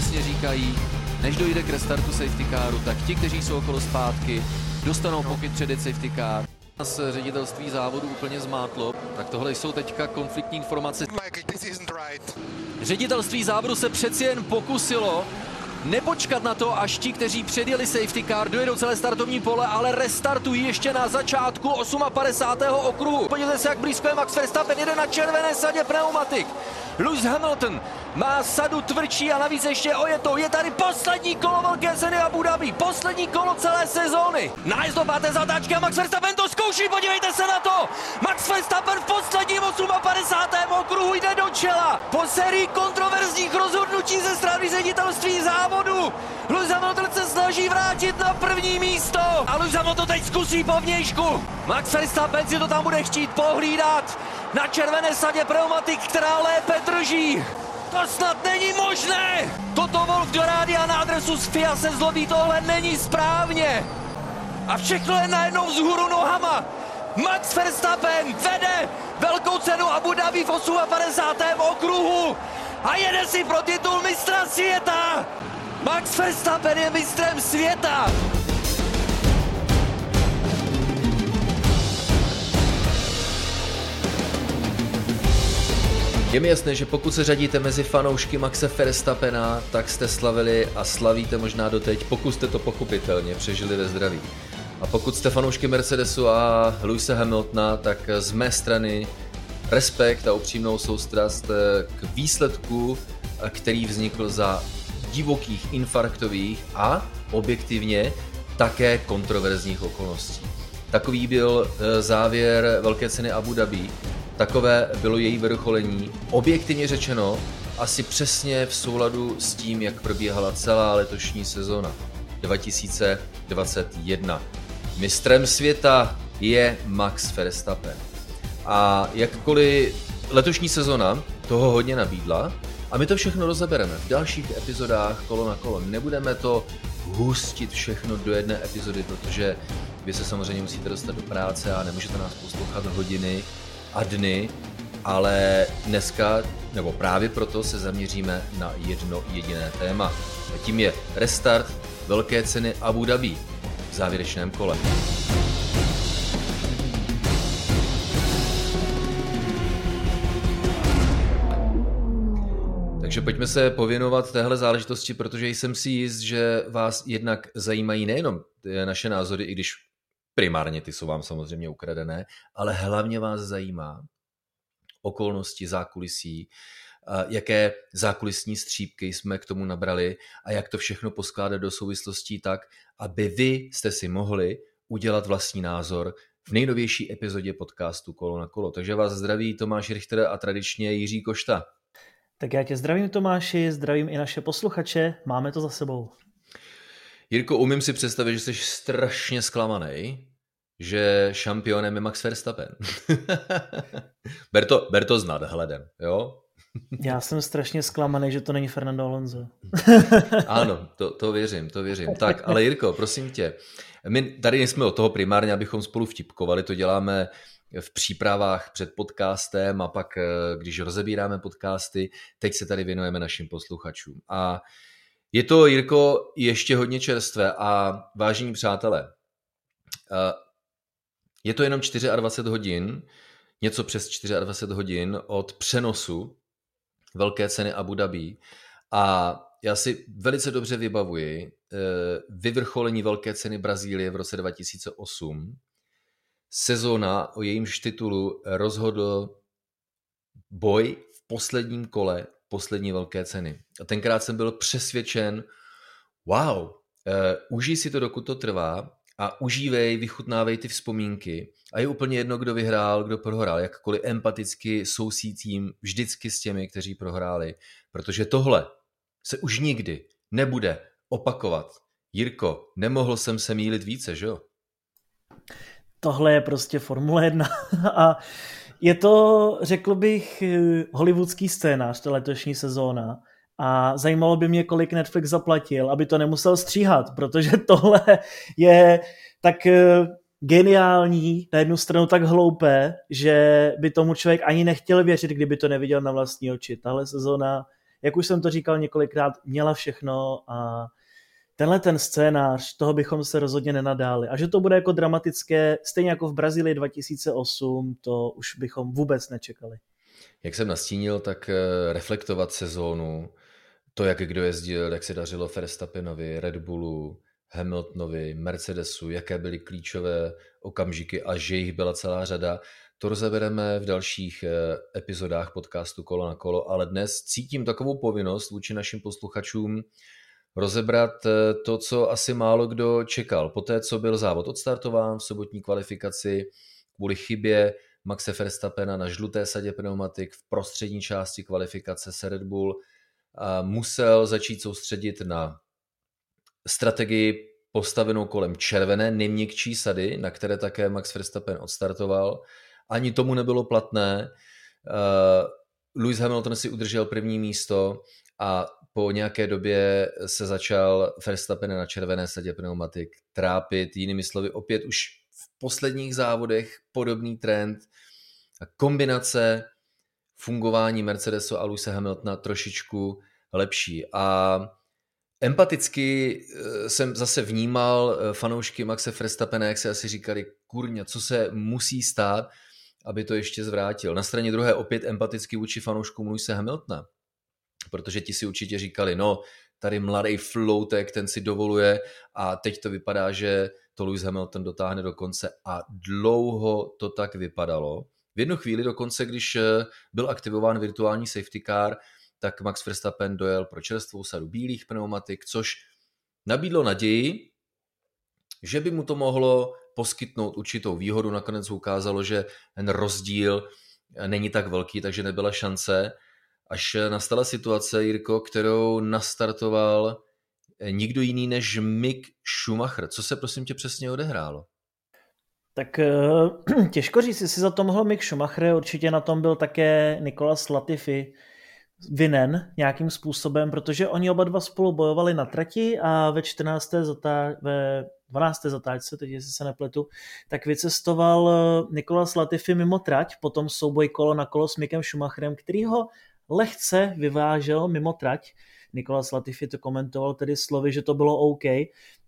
přesně říkají, než dojde k restartu safety caru, tak ti, kteří jsou okolo zpátky, dostanou pokyt předjet safety car. Nás ředitelství závodu úplně zmátlo, tak tohle jsou teďka konfliktní informace. Ředitelství závodu se přeci jen pokusilo nepočkat na to, až ti, kteří předjeli safety car, dojedou celé startovní pole, ale restartují ještě na začátku 58. okruhu. Podívejte se, jak blízko je Max Verstappen, jede na červené sadě pneumatik. Lewis Hamilton má sadu tvrdší a navíc ještě ojetou. Je tady poslední kolo velké ceny Abu Dhabi. Poslední kolo celé sezóny. Nájezd páté zatáčky a Max Verstappen to zkouší. Podívejte se na to. Max Verstappen v posledním 58. okruhu jde do čela. Po sérii kontroverzních rozhodnutí ze strany ředitelství závodu. Lewis Hamilton se snaží vrátit na první místo. A Lewis Hamilton teď zkusí po vnějšku. Max Verstappen si to tam bude chtít pohlídat na červené sadě pneumatik, která lépe drží. To snad není možné! Toto Wolf do rádia na adresu Sfia se zlobí, tohle není správně! A všechno je najednou vzhůru nohama! Max Verstappen vede velkou cenu Abu Dhabi v 58. okruhu a jede si pro titul mistra světa! Max Verstappen je mistrem světa! Je mi jasné, že pokud se řadíte mezi fanoušky Maxe Verstappena, tak jste slavili a slavíte možná doteď, pokud jste to pochopitelně přežili ve zdraví. A pokud jste fanoušky Mercedesu a Lewisa Hamiltona, tak z mé strany respekt a upřímnou soustrast k výsledku, který vznikl za divokých infarktových a objektivně také kontroverzních okolností. Takový byl eh, závěr velké ceny Abu Dhabi, Takové bylo její vrcholení. Objektivně řečeno, asi přesně v souladu s tím, jak probíhala celá letošní sezona 2021. Mistrem světa je Max Verstappen. A jakkoliv letošní sezona toho hodně nabídla, a my to všechno rozebereme v dalších epizodách kolo na kolo. Nebudeme to hustit všechno do jedné epizody, protože vy se samozřejmě musíte dostat do práce a nemůžete nás poslouchat hodiny a dny, ale dneska, nebo právě proto se zaměříme na jedno jediné téma. A tím je restart velké ceny Abu Dhabi v závěrečném kole. Takže pojďme se pověnovat téhle záležitosti, protože jsem si jist, že vás jednak zajímají nejenom naše názory, i když primárně ty jsou vám samozřejmě ukradené, ale hlavně vás zajímá okolnosti zákulisí, jaké zákulisní střípky jsme k tomu nabrali a jak to všechno poskládat do souvislostí tak, aby vy jste si mohli udělat vlastní názor v nejnovější epizodě podcastu Kolo na kolo. Takže vás zdraví Tomáš Richter a tradičně Jiří Košta. Tak já tě zdravím Tomáši, zdravím i naše posluchače, máme to za sebou. Jirko, umím si představit, že jsi strašně zklamaný, že šampionem je Max Verstappen. ber, to, ber to s nadhledem, jo? Já jsem strašně zklamaný, že to není Fernando Alonso. ano, to, to věřím, to věřím. Tak, ale Jirko, prosím tě, my tady jsme od toho primárně, abychom spolu vtipkovali, to děláme v přípravách před podcastem a pak, eh, když rozebíráme podcasty, teď se tady věnujeme našim posluchačům. A je to, Jirko, ještě hodně čerstvé a vážení přátelé, eh, je to jenom 24 hodin, něco přes 24 hodin od přenosu velké ceny Abu Dhabi a já si velice dobře vybavuji eh, vyvrcholení velké ceny Brazílie v roce 2008. Sezóna o jejímž titulu rozhodl boj v posledním kole poslední velké ceny. A tenkrát jsem byl přesvědčen, wow, eh, užij si to, dokud to trvá, a užívej, vychutnávej ty vzpomínky. A je úplně jedno, kdo vyhrál, kdo prohrál, jakkoliv empaticky sousítím vždycky s těmi, kteří prohráli. Protože tohle se už nikdy nebude opakovat. Jirko, nemohl jsem se mílit více, že jo? Tohle je prostě Formule 1 a je to, řekl bych, hollywoodský scénář, ta letošní sezóna. A zajímalo by mě, kolik Netflix zaplatil, aby to nemusel stříhat, protože tohle je tak eh, geniální, na jednu stranu tak hloupé, že by tomu člověk ani nechtěl věřit, kdyby to neviděl na vlastní oči. Tahle sezóna jak už jsem to říkal několikrát, měla všechno a tenhle ten scénář, toho bychom se rozhodně nenadáli. A že to bude jako dramatické, stejně jako v Brazílii 2008, to už bychom vůbec nečekali. Jak jsem nastínil, tak eh, reflektovat sezónu, to, jak kdo jezdil, jak se dařilo Verstappenovi, Red Bullu, Hamiltonovi, Mercedesu, jaké byly klíčové okamžiky a že jich byla celá řada, to rozebereme v dalších eh, epizodách podcastu Kolo na kolo, ale dnes cítím takovou povinnost vůči našim posluchačům rozebrat eh, to, co asi málo kdo čekal. Poté, co byl závod odstartován v sobotní kvalifikaci kvůli chybě Maxe Verstappena na žluté sadě pneumatik v prostřední části kvalifikace se Red Bull musel začít soustředit na strategii postavenou kolem červené, nejměkčí sady, na které také Max Verstappen odstartoval. Ani tomu nebylo platné. Lewis Hamilton si udržel první místo a po nějaké době se začal Verstappen na červené sadě pneumatik trápit. Jinými slovy, opět už v posledních závodech podobný trend. Kombinace fungování Mercedesu a Lewisa Hamiltona trošičku lepší. A empaticky eh, jsem zase vnímal eh, fanoušky Maxe Verstappena, jak se asi říkali, kurňa, co se musí stát, aby to ještě zvrátil. Na straně druhé opět empaticky vůči fanouškům Lewisa Hamiltona, protože ti si určitě říkali, no, tady mladý floutek, ten si dovoluje a teď to vypadá, že to Lewis Hamilton dotáhne do konce a dlouho to tak vypadalo. V jednu chvíli dokonce, když eh, byl aktivován virtuální safety car, tak Max Verstappen dojel pro čerstvou sadu bílých pneumatik, což nabídlo naději, že by mu to mohlo poskytnout určitou výhodu. Nakonec ukázalo, že ten rozdíl není tak velký, takže nebyla šance. Až nastala situace, Jirko, kterou nastartoval nikdo jiný než Mick Schumacher. Co se prosím tě přesně odehrálo? Tak eh, těžko říct, jestli za to mohl Mick Schumacher, určitě na tom byl také Nikolas Latifi, vinen nějakým způsobem, protože oni oba dva spolu bojovali na trati a ve 14. Zatá- ve 12. zatáčce, teď jestli se nepletu, tak vycestoval eh, Nikolas Latifi mimo trať, potom souboj kolo na kolo s Mikem Schumacherem, který ho lehce vyvážel mimo trať. Nikolas Latifi to komentoval tedy slovy, že to bylo OK,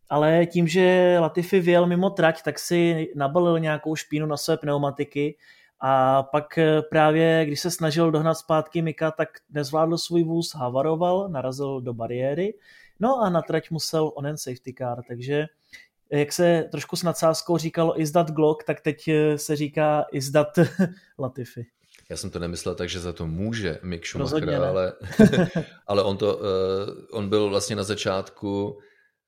ale tím, že Latifi vyjel mimo trať, tak si nabalil nějakou špínu na své pneumatiky a pak eh, právě, když se snažil dohnat zpátky Mika, tak nezvládl svůj vůz, havaroval, narazil do bariéry, no a na trať musel onen safety car, takže jak se trošku s nadsázkou říkalo is that Glock, tak teď eh, se říká is that Latifi. Já jsem to nemyslel tak, že za to může Mick Schumacher, ale, ale on, to, uh, on byl vlastně na začátku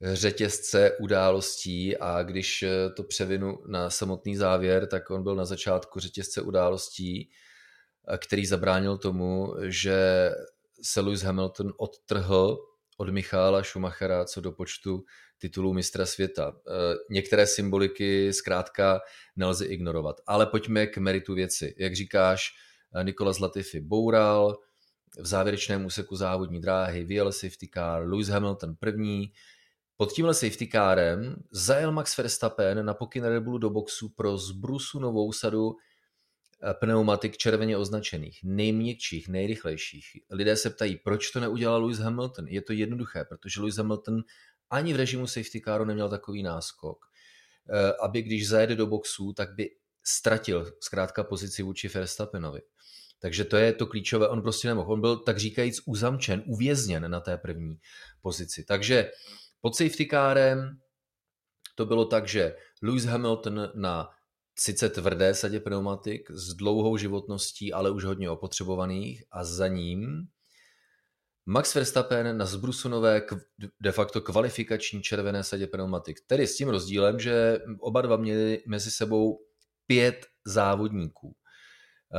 řetězce událostí a když eh, to převinu na samotný závěr, tak on byl na začátku řetězce událostí, eh, který zabránil tomu, že se Lewis Hamilton odtrhl od Michála Schumachera co do počtu titulů mistra světa. Eh, některé symboliky zkrátka nelze ignorovat. Ale pojďme k meritu věci. Jak říkáš, Nikola Latifi boural, v závěrečném úseku závodní dráhy vyjel safety car, Lewis Hamilton první, pod tímhle safety kárem zajel Max Verstappen na pokyn Red Bullu do boxu pro zbrusu novou sadu eh, pneumatik červeně označených, nejměkčích, nejrychlejších. Lidé se ptají, proč to neudělal Lewis Hamilton. Je to jednoduché, protože Lewis Hamilton ani v režimu safety caru neměl takový náskok, eh, aby když zajede do boxu, tak by ztratil zkrátka pozici vůči Verstappenovi. Takže to je to klíčové, on prostě nemohl. On byl tak říkajíc uzamčen, uvězněn na té první pozici. Takže pod safety kárem to bylo tak, že Lewis Hamilton na sice tvrdé sadě pneumatik s dlouhou životností, ale už hodně opotřebovaných a za ním Max Verstappen na zbrusunové de facto kvalifikační červené sadě pneumatik. Tedy s tím rozdílem, že oba dva měli mezi sebou pět závodníků.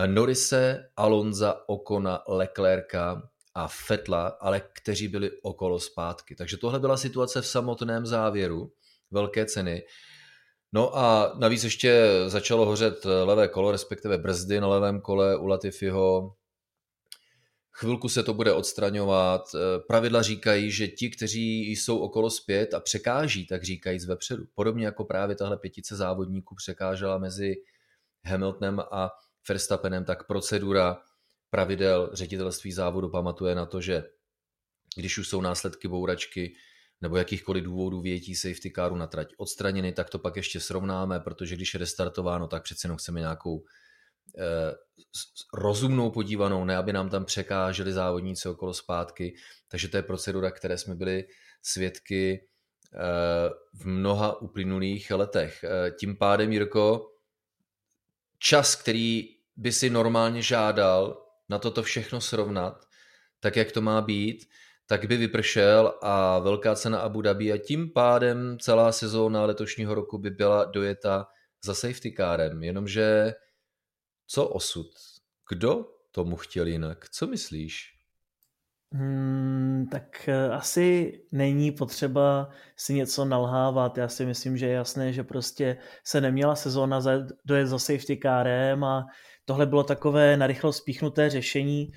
Norise, Alonza, Okona, Leclerca a Fetla, ale kteří byli okolo zpátky. Takže tohle byla situace v samotném závěru, velké ceny. No a navíc ještě začalo hořet levé kolo, respektive brzdy na levém kole u Latifiho. Chvilku se to bude odstraňovat. Pravidla říkají, že ti, kteří jsou okolo zpět a překáží, tak říkají z vepředu. Podobně jako právě tahle pětice závodníků překážela mezi Hamiltonem a Verstappenem, tak procedura pravidel ředitelství závodu pamatuje na to, že když už jsou následky bouračky nebo jakýchkoliv důvodů větí safety caru na trať odstraněny, tak to pak ještě srovnáme, protože když je restartováno, tak přece jenom chceme nějakou eh, rozumnou podívanou, ne aby nám tam překáželi závodníci okolo zpátky. Takže to je procedura, které jsme byli svědky eh, v mnoha uplynulých letech. Eh, tím pádem, Jirko, čas, který by si normálně žádal na toto všechno srovnat, tak jak to má být, tak by vypršel a velká cena Abu Dhabi a tím pádem celá sezóna letošního roku by byla dojeta za safety cárem. Jenomže co osud? Kdo tomu chtěl jinak? Co myslíš? Hmm, tak eh, asi není potřeba si něco nalhávat. Já si myslím, že je jasné, že prostě se neměla sezóna dojet za safety kárem a tohle bylo takové narychlo spíchnuté řešení.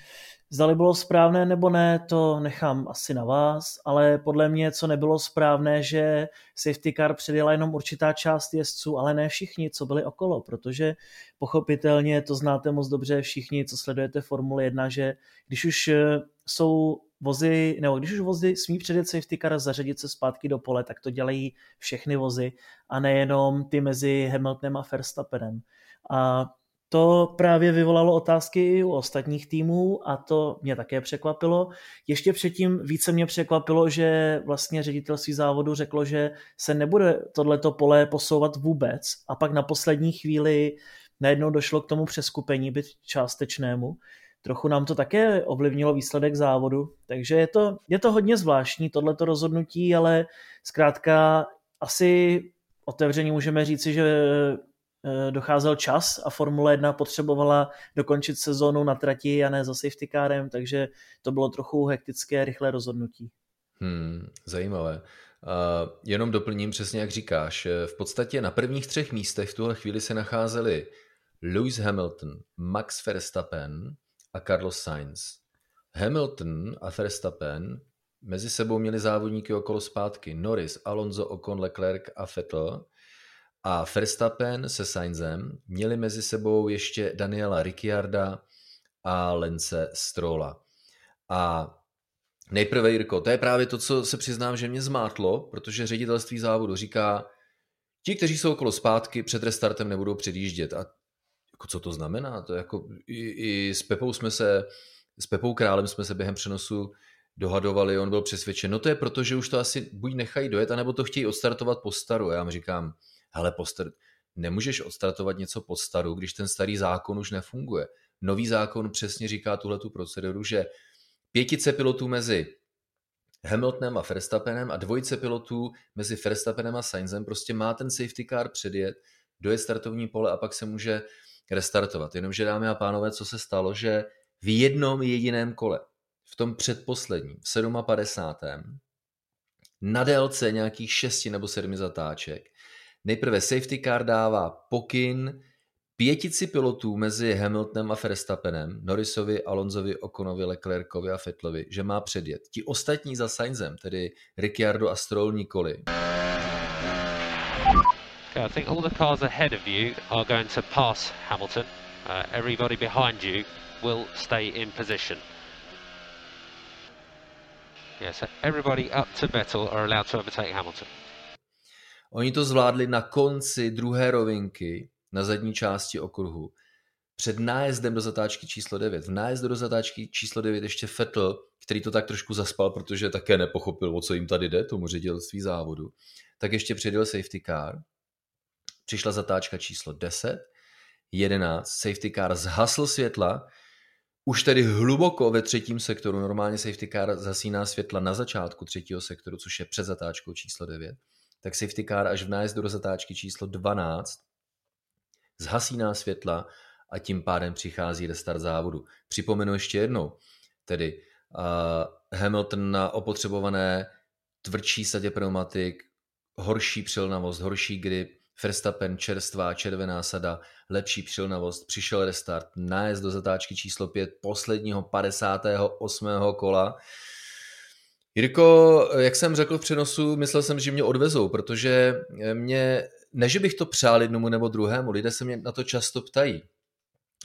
Zdali bylo správné nebo ne, to nechám asi na vás, ale podle mě co nebylo správné, že safety car předjela jenom určitá část jezdců, ale ne všichni, co byli okolo, protože pochopitelně to znáte moc dobře všichni, co sledujete Formule 1, že když už eh, jsou vozy, nebo když už vozy smí předjet safety car a zařadit se zpátky do pole, tak to dělají všechny vozy a nejenom ty mezi Hamiltonem a Verstappenem. A to právě vyvolalo otázky i u ostatních týmů a to mě také překvapilo. Ještě předtím více mě překvapilo, že vlastně ředitelství závodu řeklo, že se nebude tohleto pole posouvat vůbec a pak na poslední chvíli najednou došlo k tomu přeskupení, byt částečnému. Trochu nám to také ovlivnilo výsledek závodu, takže je to, je to hodně zvláštní tohleto rozhodnutí, ale zkrátka asi otevřeně můžeme říci, že docházel čas a Formule 1 potřebovala dokončit sezónu na trati a ne za safety carem, takže to bylo trochu hektické, rychlé rozhodnutí. Hmm, zajímavé. Uh, jenom doplním přesně, jak říkáš. Eh, v podstatě na prvních třech místech v tuhle chvíli se nacházeli Lewis Hamilton, Max Verstappen a Carlos Sainz. Hamilton a Verstappen mezi sebou měli závodníky okolo zpátky Norris, Alonso, Ocon, Leclerc a Vettel a Verstappen se Sainzem měli mezi sebou ještě Daniela Ricciarda a Lence Strola. A nejprve, Jirko, to je právě to, co se přiznám, že mě zmátlo, protože ředitelství závodu říká, ti, kteří jsou okolo zpátky, před restartem nebudou předjíždět. A jako co to znamená? To jako i, i s Pepou jsme se, s Pepou Králem jsme se během přenosu dohadovali, on byl přesvědčen, no to je proto, že už to asi buď nechají dojet, anebo to chtějí odstartovat po staru. Já mu říkám, hele, poster, nemůžeš odstartovat něco po staru, když ten starý zákon už nefunguje. Nový zákon přesně říká tuhle tu proceduru, že pětice pilotů mezi Hamiltonem a Verstappenem a dvojice pilotů mezi Verstappenem a Sainzem prostě má ten safety car předjet, dojet startovní pole a pak se může restartovat. Jenomže dámy a pánové, co se stalo, že v jednom jediném kole, v tom předposledním, v 57. na délce nějakých 6 nebo 7 zatáček, Nejprve safety car dává pokyn pětici pilotů mezi Hamiltonem a Verstappenem, Norrisovi, Alonsovi, Okonovi, Leclercovi a Fettlovi, že má předjet. Ti ostatní za Sainzem, tedy Ricciardo a Stroll nikoli. I think all the cars ahead of you are going to pass Hamilton. Uh, everybody behind you will stay in position. Yeah, so everybody up to Vettel are allowed to overtake Hamilton. Oni to zvládli na konci druhé rovinky, na zadní části okruhu, před nájezdem do zatáčky číslo 9. V nájezdu do zatáčky číslo 9 ještě Fettel, který to tak trošku zaspal, protože také nepochopil, o co jim tady jde, tomu ředitelství závodu, tak ještě předjel safety car. Přišla zatáčka číslo 10, 11, safety car zhasl světla, už tedy hluboko ve třetím sektoru, normálně safety car zasíná světla na začátku třetího sektoru, což je před zatáčkou číslo 9 tak safety car až v nájezdu do zatáčky číslo 12 zhasíná světla a tím pádem přichází restart závodu. Připomenu ještě jednou, tedy uh, Hamilton na opotřebované tvrdší sadě pneumatik, horší přilnavost, horší grip, Verstappen čerstvá červená sada, lepší přilnavost, přišel restart, nájezd do zatáčky číslo 5 posledního 58. kola Jirko, jak jsem řekl v přenosu, myslel jsem, že mě odvezou, protože mě, ne, že bych to přál jednomu nebo druhému, lidé se mě na to často ptají.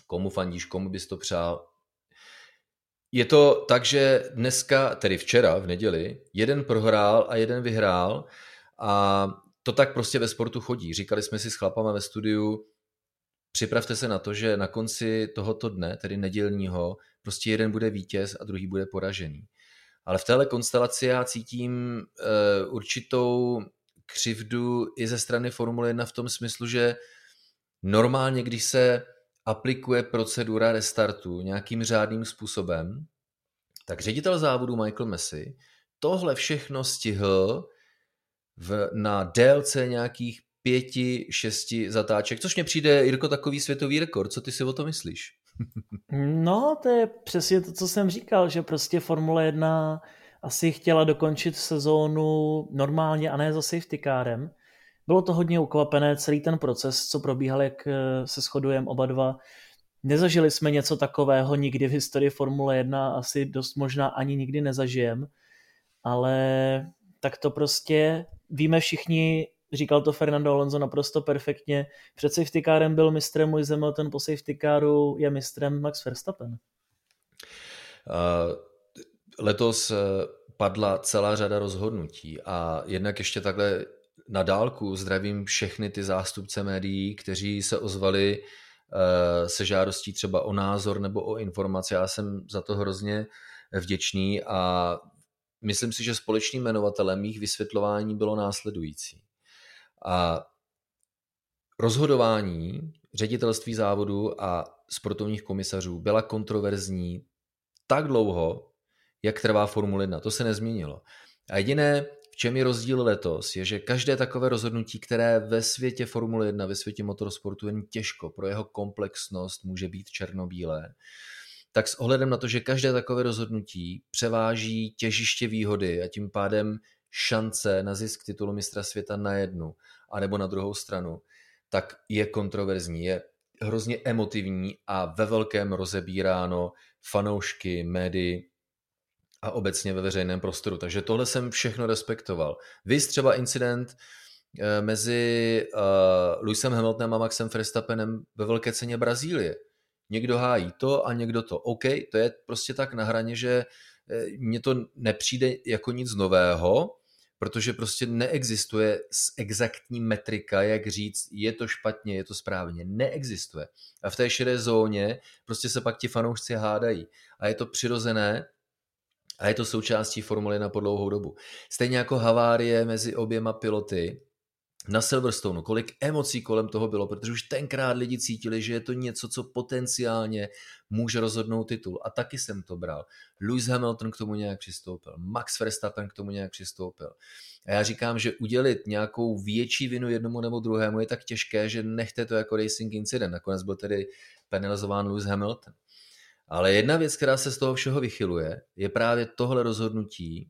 Komu fandíš, komu bys to přál? Je to tak, že dneska, tedy včera v neděli, jeden prohrál a jeden vyhrál a to tak prostě ve sportu chodí. Říkali jsme si s chlapama ve studiu, připravte se na to, že na konci tohoto dne, tedy nedělního, prostě jeden bude vítěz a druhý bude poražený. Ale v téhle konstelaci já cítím uh, určitou křivdu i ze strany Formule 1 v tom smyslu, že normálně, když se aplikuje procedura restartu nějakým řádným způsobem, tak ředitel závodu Michael Messi tohle všechno stihl v, na délce nějakých pěti, šesti zatáček, což mě přijde, Jirko, takový světový rekord. Co ty si o to myslíš? No, to je přesně to, co jsem říkal, že prostě Formule 1 asi chtěla dokončit sezónu normálně a ne za safety kárem. Bylo to hodně ukvapené, celý ten proces, co probíhal, jak eh, se shodujeme oba dva. Nezažili jsme něco takového nikdy v historii Formule 1, asi dost možná ani nikdy nezažijem, ale tak to prostě víme všichni, říkal to Fernando Alonso naprosto perfektně, před safety kárem byl mistrem Lewis Hamilton, po safety caru je mistrem Max Verstappen. Uh, letos eh, padla celá řada rozhodnutí a jednak ještě takhle na dálku zdravím všechny ty zástupce médií, kteří se ozvali uh, se žádostí třeba o názor nebo o informace. Já jsem za to hrozně vděčný a myslím si, že společným jmenovatelem mých vysvětlování bylo následující. A rozhodování ředitelství závodu a sportovních komisařů byla kontroverzní tak dlouho, jak trvá Formule 1. To se nezměnilo. A jediné, v čem je rozdíl letos, je, že každé takové rozhodnutí, které ve světě Formule 1, ve světě motorsportu jen těžko pro jeho komplexnost může být černobílé, tak s ohledem na to, že každé takové rozhodnutí převáží těžiště výhody a tím pádem šance na zisk titulu mistra světa na jednu anebo na druhou stranu, tak je kontroverzní, je hrozně emotivní a ve velkém rozebíráno fanoušky, médii a obecně ve veřejném prostoru. Takže tohle jsem všechno respektoval. Vy třeba incident eh, mezi uh, Lewisem Hamiltonem a Maxem Verstappenem ve velké ceně Brazílie. Někdo hájí to a někdo to. OK, to je prostě tak na hraně, že eh, mně to nepřijde jako nic nového, protože prostě neexistuje exaktní metrika, jak říct, je to špatně, je to správně. Neexistuje. A v té šedé zóně prostě se pak ti fanoušci hádají. A je to přirozené, a je to součástí Formuly na po dlouhou dobu. Stejně jako havárie mezi oběma piloty, na Silverstone, kolik emocí kolem toho bylo, protože už tenkrát lidi cítili, že je to něco, co potenciálně může rozhodnout titul. A taky jsem to bral. Lewis Hamilton k tomu nějak přistoupil, Max Verstappen k tomu nějak přistoupil. A já říkám, že udělit nějakou větší vinu jednomu nebo druhému je tak těžké, že nechte to jako racing incident. Nakonec byl tedy penalizován Lewis Hamilton. Ale jedna věc, která se z toho všeho vychyluje, je právě tohle rozhodnutí,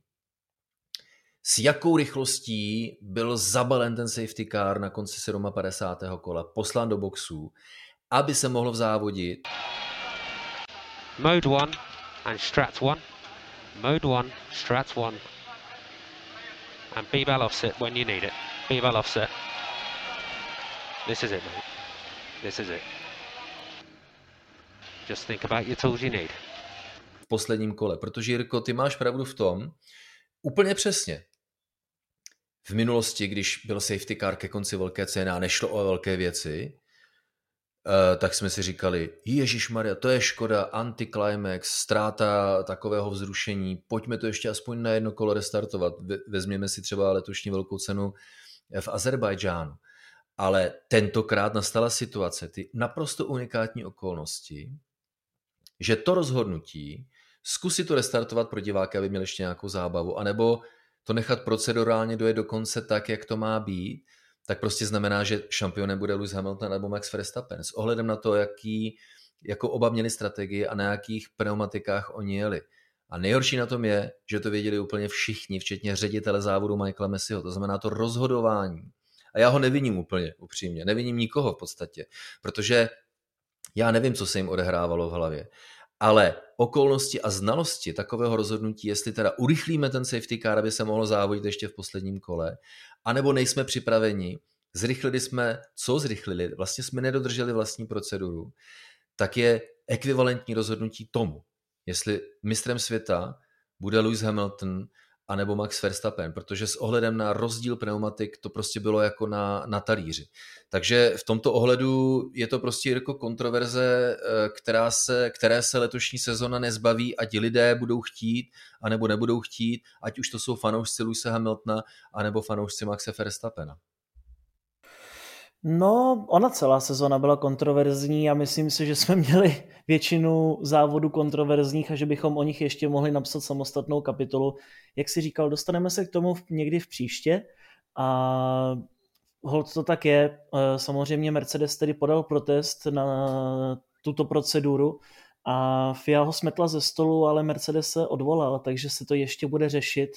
s jakou rychlostí byl zabalen ten safety car na konci 57. kola, poslán do boxu, aby se mohlo vzávodit. Mode 1 and strat 1. Mode 1, strat 1. And B-bell offset when you need it. B-bell offset. This is it, mate. This is it. Just think about your tools you need. V posledním kole, protože Jirko, ty máš pravdu v tom, úplně přesně v minulosti, když byl safety car ke konci velké ceny a nešlo o velké věci, eh, tak jsme si říkali, Ježíš Maria, to je škoda, anticlimax, ztráta takového vzrušení, pojďme to ještě aspoň na jedno kolo restartovat. Vezměme si třeba letošní velkou cenu v Azerbajdžánu. Ale tentokrát nastala situace, ty naprosto unikátní okolnosti, že to rozhodnutí, zkusit to restartovat pro diváky, aby měli ještě nějakou zábavu, anebo to nechat procedurálně dojet do konce tak, jak to má být, tak prostě znamená, že šampionem bude Lewis Hamilton nebo Max Verstappen. S ohledem na to, jaký, jakou oba měli strategii a na jakých pneumatikách oni jeli. A nejhorší na tom je, že to věděli úplně všichni, včetně ředitele závodu Michaela Messiho. To znamená to rozhodování. A já ho neviním úplně, upřímně. Neviním nikoho v podstatě, protože já nevím, co se jim odehrávalo v hlavě ale okolnosti a znalosti takového rozhodnutí, jestli teda urychlíme ten safety car, aby se mohlo závodit ještě v posledním kole, anebo nejsme připraveni, zrychlili jsme, co zrychlili, vlastně jsme nedodrželi vlastní proceduru, tak je ekvivalentní rozhodnutí tomu. jestli mistrem světa bude Lewis Hamilton anebo Max Verstappen, protože s ohledem na rozdíl pneumatik to prostě bylo jako na, na talíři. Takže v tomto ohledu je to prostě jako kontroverze, eh, která se, které se letošní sezona nezbaví, ať lidé budou chtít, anebo nebudou chtít, ať už to jsou fanoušci Luisa Hamiltona, anebo fanoušci Maxe Verstappena. No, ona celá sezona byla kontroverzní a myslím si, že jsme měli většinu závodů kontroverzních a že bychom o nich ještě mohli napsat samostatnou kapitolu. Jak si říkal, dostaneme se k tomu někdy v příště a hold to tak je. Eh, samozřejmě Mercedes tedy podal protest na tuto proceduru a FIA ho smetla ze stolu, ale Mercedes se odvolal, takže se to ještě bude řešit.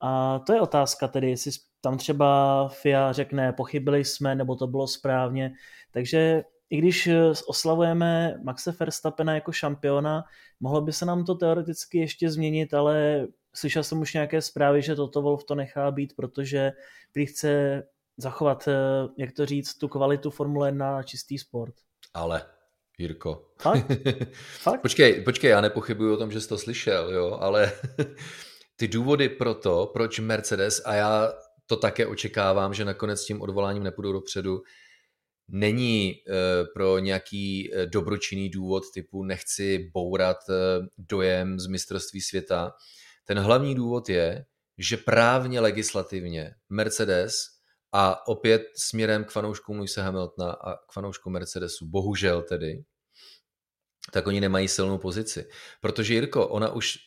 A to je otázka tedy, jestli tam třeba FIA řekne, pochybili jsme, nebo to bylo správně. Takže i když oslavujeme Maxe Verstappena jako šampiona, mohlo by se nám to teoreticky ještě změnit, ale slyšel jsem už nějaké zprávy, že Toto Wolf to nechá být, protože prý chce zachovat, eh, jak to říct, tu kvalitu Formule 1 na čistý sport. Ale, Jirko. Fakt? Fakt? počkej, počkej, já nepochybuju o tom, že jsi to slyšel, jo, ale ty důvody pro to, proč Mercedes, a já to také očekávám, že nakonec tím odvoláním nepůjdou dopředu, není eh, pro nějaký eh, dobročinný důvod typu nechci bourat dojem z mistrovství světa. Ten hlavní důvod je, že právně legislativně Mercedes a opět směrem k fanouškům Luisa Hamiltona a k fanouškům Mercedesu, bohužel tedy, tak oni nemají silnou pozici. Protože Jirko, ona už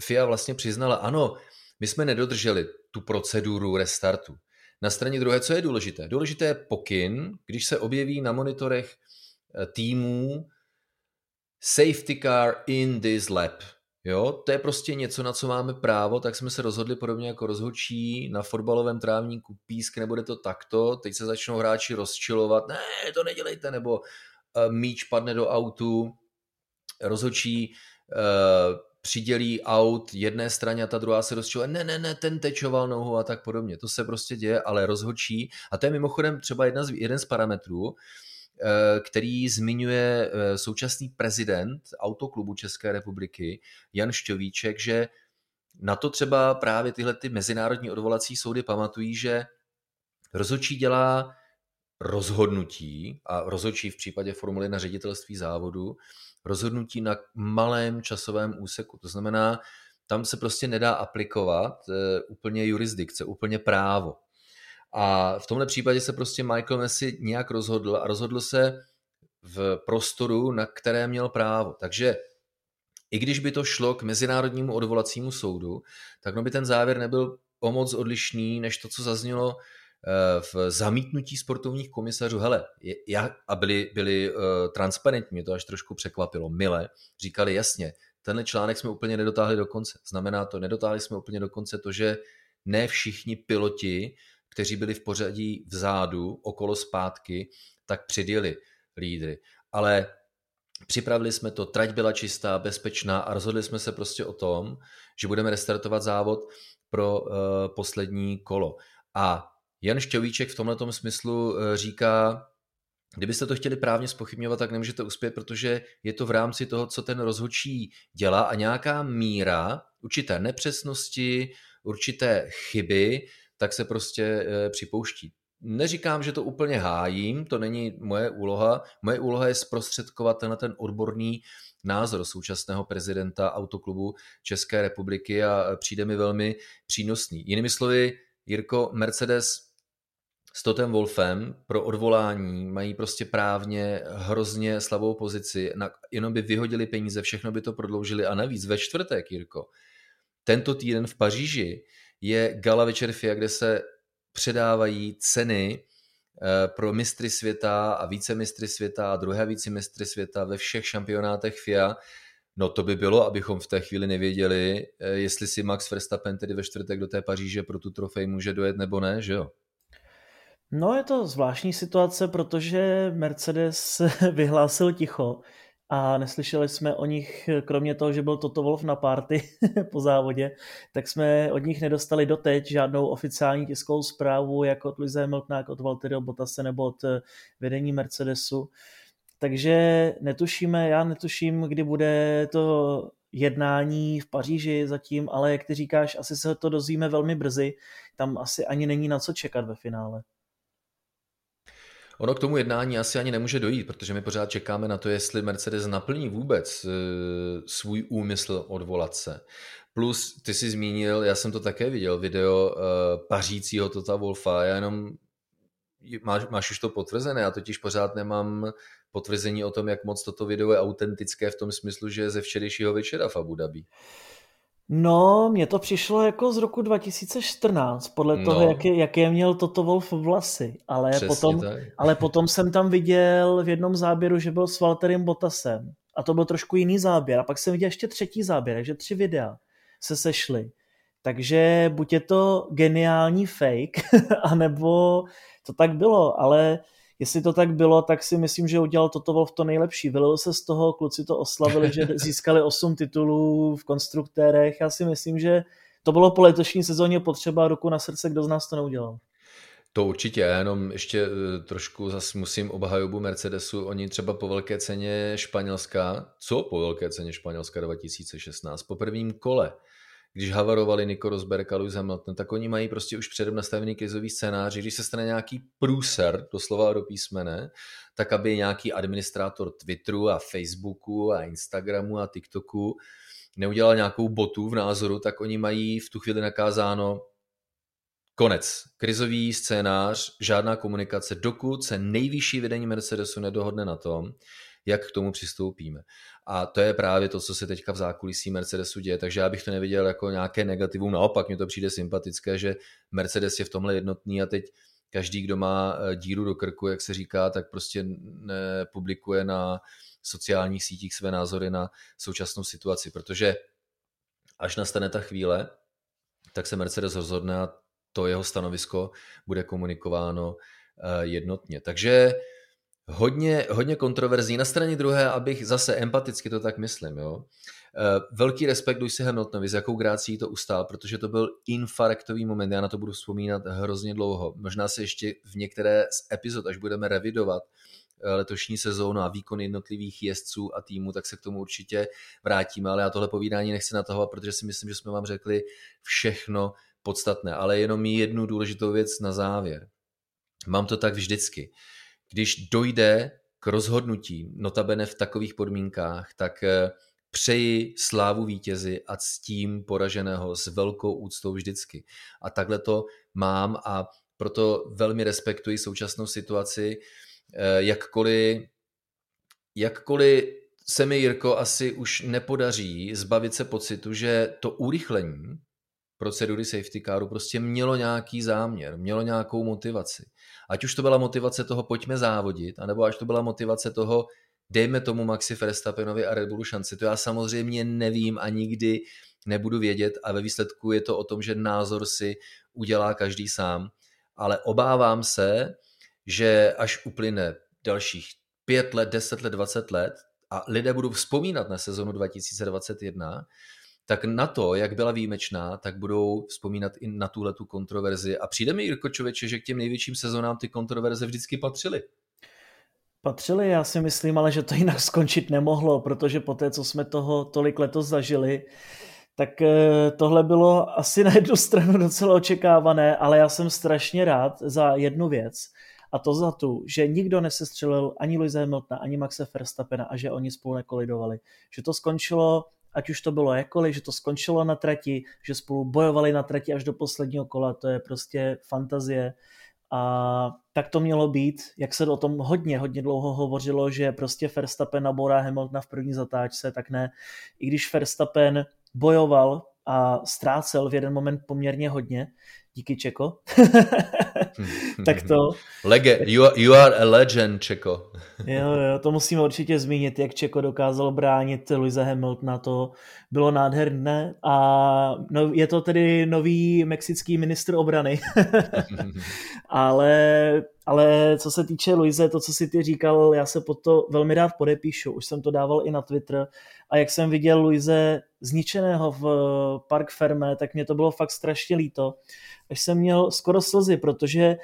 FIA vlastně přiznala, ano, my jsme nedodrželi tu proceduru restartu. Na straně druhé, co je důležité? Důležité je pokyn, když se objeví na monitorech eh, týmů safety car in this lap. Jo, to je prostě něco, na co máme právo, tak jsme se rozhodli podobně jako rozhodčí na fotbalovém trávníku písk, nebude to takto, teď se začnou hráči rozčilovat, ne, to nedělejte, nebo uh, míč padne do autu, rozhodčí uh, přidělí aut jedné straně a ta druhá se rozčiluje, ne, ne, ne, ten tečoval nohu a tak podobně. To se prostě děje, ale rozhodčí, a to je mimochodem třeba jedna z, jeden z parametrů, Eh, který zmiňuje eh, současný prezident Autoklubu České republiky Jan Šťovíček, že na to třeba právě tyhle ty mezinárodní odvolací soudy pamatují, že rozhodčí dělá rozhodnutí a rozhodčí v případě formuly na ředitelství závodu, rozhodnutí na malém časovém úseku. To znamená, tam se prostě nedá aplikovat eh, úplně jurisdikce, úplně právo. A v tomhle případě se prostě Michael Messi nějak rozhodl a rozhodl se v prostoru, na které měl právo. Takže i když by to šlo k Mezinárodnímu odvolacímu soudu, tak no by ten závěr nebyl o moc odlišný, než to, co zaznělo v zamítnutí sportovních komisařů. Hele, já, a byli, byli uh, transparentní, mě to až trošku překvapilo, mile, říkali jasně, tenhle článek jsme úplně nedotáhli do konce. Znamená to, nedotáhli jsme úplně do konce to, že ne všichni piloti kteří byli v pořadí vzadu, okolo zpátky, tak předjeli lídry. Ale připravili jsme to, trať byla čistá, bezpečná a rozhodli jsme se prostě o tom, že budeme restartovat závod pro uh, poslední kolo. A Jan Šťovíček v tomto smyslu uh, říká, Kdybyste to chtěli právně spochybňovat, tak nemůžete uspět, protože je to v rámci toho, co ten rozhodčí dělá a nějaká míra určité nepřesnosti, určité chyby tak se prostě e, připouští. Neříkám, že to úplně hájím, to není moje úloha. Moje úloha je zprostředkovat tenhle ten odborný názor současného prezidenta Autoklubu České republiky a přijde mi velmi přínosný. Jinými slovy, Jirko, Mercedes s Totem Wolfem pro odvolání mají prostě právně hrozně slabou pozici, na, jenom by vyhodili peníze, všechno by to prodloužili a navíc ve čtvrtek, Jirko, tento týden v Paříži je gala večer FIA, kde se předávají ceny eh, pro mistry světa a více mistry světa a druhé více mistry světa ve všech šampionátech FIA. No to by bylo, abychom v té chvíli nevěděli, eh, jestli si Max Verstappen tedy ve čtvrtek do té Paříže pro tu trofej může dojet nebo ne, že jo? No je to zvláštní situace, protože Mercedes vyhlásil ticho a neslyšeli jsme o nich, kromě toho, že byl Toto Wolf na party po závodě, tak jsme od nich nedostali doteď žádnou oficiální tiskovou zprávu, jako od Hamiltona, jako od Valtteri Bottase nebo od eh, vedení Mercedesu. Takže netušíme, já netuším, kdy bude to jednání v Paříži zatím, ale jak ty říkáš, asi se to dozvíme velmi brzy. Tam asi ani není na co čekat ve finále. Ono k tomu jednání asi ani nemůže dojít, protože my pořád čekáme na to, jestli Mercedes naplní vůbec e, svůj úmysl odvolat se. Plus, ty jsi zmínil, já jsem to také viděl, video uh, pařícího Tota Wolfa, já jenom máš, máš už to potvrzené, já totiž pořád nemám potvrzení o tom, jak moc toto video je autentické v tom smyslu, že je ze včerejšího večera v Abu Dhabi. No, mně to přišlo jako z roku 2014, podle no. toho, jaké, jaké měl Toto Wolf vlasy. Ale potom, ale potom jsem tam viděl v jednom záběru, že byl s Walterem Bottasem. A to byl trošku jiný záběr. A pak jsem viděl ještě třetí záběr, takže tři videa se sešly. Takže buď je to geniální fake, anebo to tak bylo, ale jestli to tak bylo, tak si myslím, že udělal toto v to nejlepší. Vylil se z toho, kluci to oslavili, že získali 8 titulů v konstruktérech. Já si myslím, že to bylo po letošní sezóně potřeba ruku na srdce, kdo z nás to neudělal. To určitě, já jenom ještě eh, trošku zase musím obhajobu Mercedesu. Oni třeba po velké ceně Španělska, co po velké ceně Španělska 2016, po prvním kole, když havarovali Nico Rosberg a Lewis Hamilton, tak oni mají prostě už předem nastavený krizový scénář, když se stane nějaký průser, doslova do písmene, tak aby nějaký administrátor Twitteru a Facebooku a Instagramu a TikToku neudělal nějakou botu v názoru, tak oni mají v tu chvíli nakázáno Konec. Krizový scénář, žádná komunikace, dokud se nejvyšší vedení Mercedesu nedohodne na tom, jak k tomu přistoupíme. A to je právě to, co se teďka v zákulisí Mercedesu děje, takže já bych to neviděl jako nějaké negativum, naopak mi to přijde sympatické, že Mercedes je v tomhle jednotný a teď každý, kdo má eh, díru do krku, jak se říká, tak prostě publikuje na sociálních sítích své názory na současnou situaci, protože až nastane ta chvíle, tak se Mercedes rozhodne a to jeho stanovisko bude komunikováno eh, jednotně. Takže hodně, hodně kontroverzní. Na straně druhé, abych zase empaticky to tak myslím, jo. Eh, velký respekt si Hamiltonovi, s jakou grácí to ustál, protože to byl infarktový moment, já na to budu vzpomínat hrozně dlouho. Možná se ještě v některé z epizod, až budeme revidovat eh, letošní sezónu a výkon jednotlivých jezdců a týmu, tak se k tomu určitě vrátíme, ale já tohle povídání nechci natahovat, protože si myslím, že jsme vám řekli všechno podstatné, ale jenom jednu důležitou věc na závěr. Mám to tak vždycky. Když dojde k rozhodnutí, notabene v takových podmínkách, tak eh, přeji slávu vítězi a ctím poraženého s velkou úctou vždycky. A takhle to mám a proto velmi respektuji současnou situaci, eh, jakkoliv, jakkoliv se mi, Jirko, asi už nepodaří zbavit se pocitu, že to urychlení procedury safety caru prostě mělo nějaký záměr, mělo nějakou motivaci. Ať už to byla motivace toho pojďme závodit, anebo až to byla motivace toho dejme tomu Maxi Verstappenovi a Red Bullu šanci. To já samozřejmě nevím a nikdy nebudu vědět a ve výsledku je to o tom, že názor si udělá každý sám. Ale obávám se, že až uplyne dalších pět let, deset let, dvacet let a lidé budou vzpomínat na sezonu 2021, tak na to, jak byla výjimečná, tak budou vzpomínat i na tuhle tu kontroverzi. A přijde mi, Jirko Čověče, že k těm největším sezonám ty kontroverze vždycky patřily. Patřily, já si myslím, ale že to jinak skončit nemohlo, protože po té, co jsme toho tolik letos zažili, tak eh, tohle bylo asi na jednu stranu docela očekávané, ale já jsem strašně rád za jednu věc, a to za tu, že nikdo nesestřelil ani Luise Hamiltona, ani Maxe Verstappena a že oni spolu nekolidovali. Že to skončilo ať už to bylo jakkoliv, že to skončilo na trati, že spolu bojovali na trati až do posledního kola, to je prostě fantazie. A tak to mělo být, jak se o tom hodně, hodně dlouho hovořilo, že prostě Verstappen naborá Hamiltona v první zatáčce, tak ne. I když Verstappen bojoval a ztrácel v jeden moment poměrně hodně, díky Čeko, tak to... Lege, you, are, you are a legend, Čeko. jo, jo, to musíme určitě zmínit, jak Čeko dokázal bránit Luise Hamiltona, to bylo nádherné. A no, je to tedy nový mexický ministr obrany. ale, ale co se týče Luise, to, co si ty říkal, já se pod to velmi rád podepíšu, už jsem to dával i na Twitter a jak jsem viděl Luise zničeného v Park Ferme, tak mě to bylo fakt strašně líto. Až jsem měl skoro slzy, protože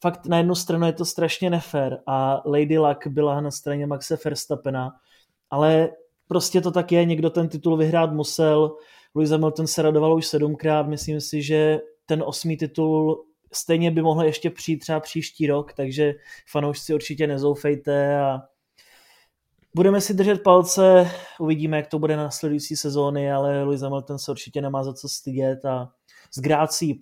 fakt na jednu stranu je to strašně nefér a Lady Luck byla na straně Maxe Verstappena, ale prostě to tak je, někdo ten titul vyhrát musel, Lewis Hamilton se radoval už sedmkrát, myslím si, že ten osmý titul stejně by mohl ještě přijít třeba příští rok, takže fanoušci určitě nezoufejte a budeme si držet palce, uvidíme, jak to bude na následující sezóny, ale Lewis Hamilton se určitě nemá za co stydět a s Grácí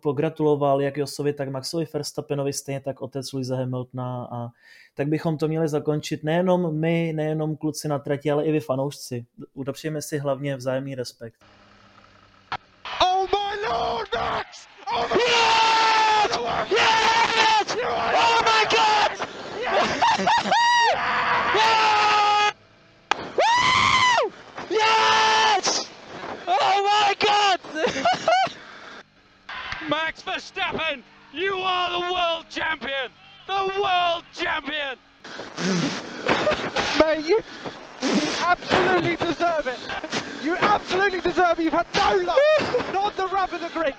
pogratuloval jak Josovi, tak Maxovi Verstappenovi, stejně tak otec Luisa Hamiltona a tak bychom to měli zakončit nejenom my, nejenom kluci na trati, ale i vy fanoušci. Udopřejeme si hlavně vzájemný respekt. Oh my lord, Max! Oh my yes! God! Yes! Oh my god! Yes! Max Verstappen, you are the world champion! The world champion! Mate, you absolutely deserve it. You absolutely deserve it. You've had no luck. Not the rub of the green.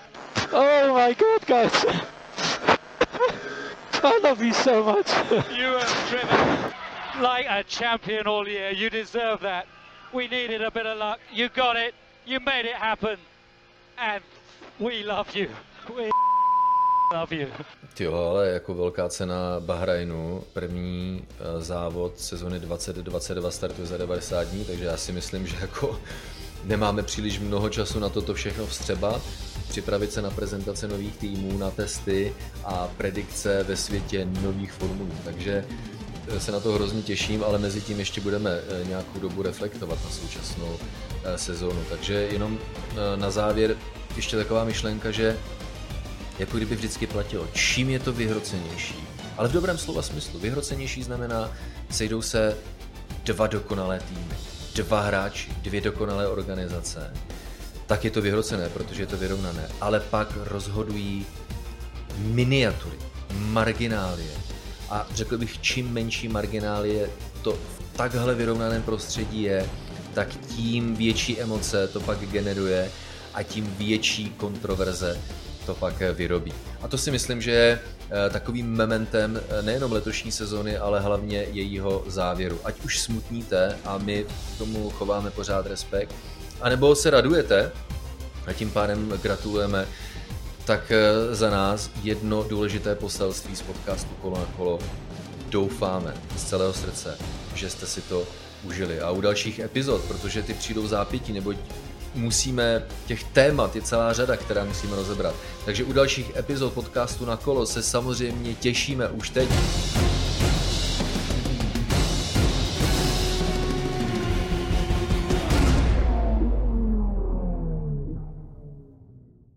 Oh my god, guys. I love you so much. you have driven like a champion all year. You deserve that. We needed a bit of luck. You got it. You made it happen. And we love you. You. Jo, ale jako velká cena Bahrajnu, první eh, závod sezony 2022 startuje za 90 dní, takže já si myslím, že jako nemáme příliš mnoho času na toto všechno vstřebat, připravit se na prezentace nových týmů, na testy a predikce ve světě nových formulů. Takže eh, se na to hrozně těším, ale mezi tím ještě budeme eh, nějakou dobu reflektovat na současnou sezónu. Takže jenom na závěr ještě taková myšlenka, že jako kdyby vždycky platilo, čím je to vyhrocenější, ale v dobrém slova smyslu. Vyhrocenější znamená, sejdou se dva dokonalé týmy, dva hráči, dvě dokonalé organizace, tak je to vyhrocené, protože je to vyrovnané. Ale pak rozhodují miniatury, marginálie. A řekl bych, čím menší marginálie to v takhle vyrovnaném prostředí je, tak tím větší emoce to pak generuje a tím větší kontroverze to pak eh, vyrobí. A to si myslím, že je eh, takovým mementem eh, nejenom letošní sezony, ale hlavně jejího závěru. Ať už smutníte a my tomu chováme pořád respekt, anebo se radujete a tím pádem gratulujeme, tak za nás jedno důležité poselství z podcastu Kolo na kolo. Doufáme z celého srdce, že jste si to užili. A u dalších epizod, protože ty přijdou zápětí, neboť musíme, těch témat je celá řada, která musíme rozebrat. Takže u dalších epizod podcastu na kolo se samozřejmě těšíme už teď.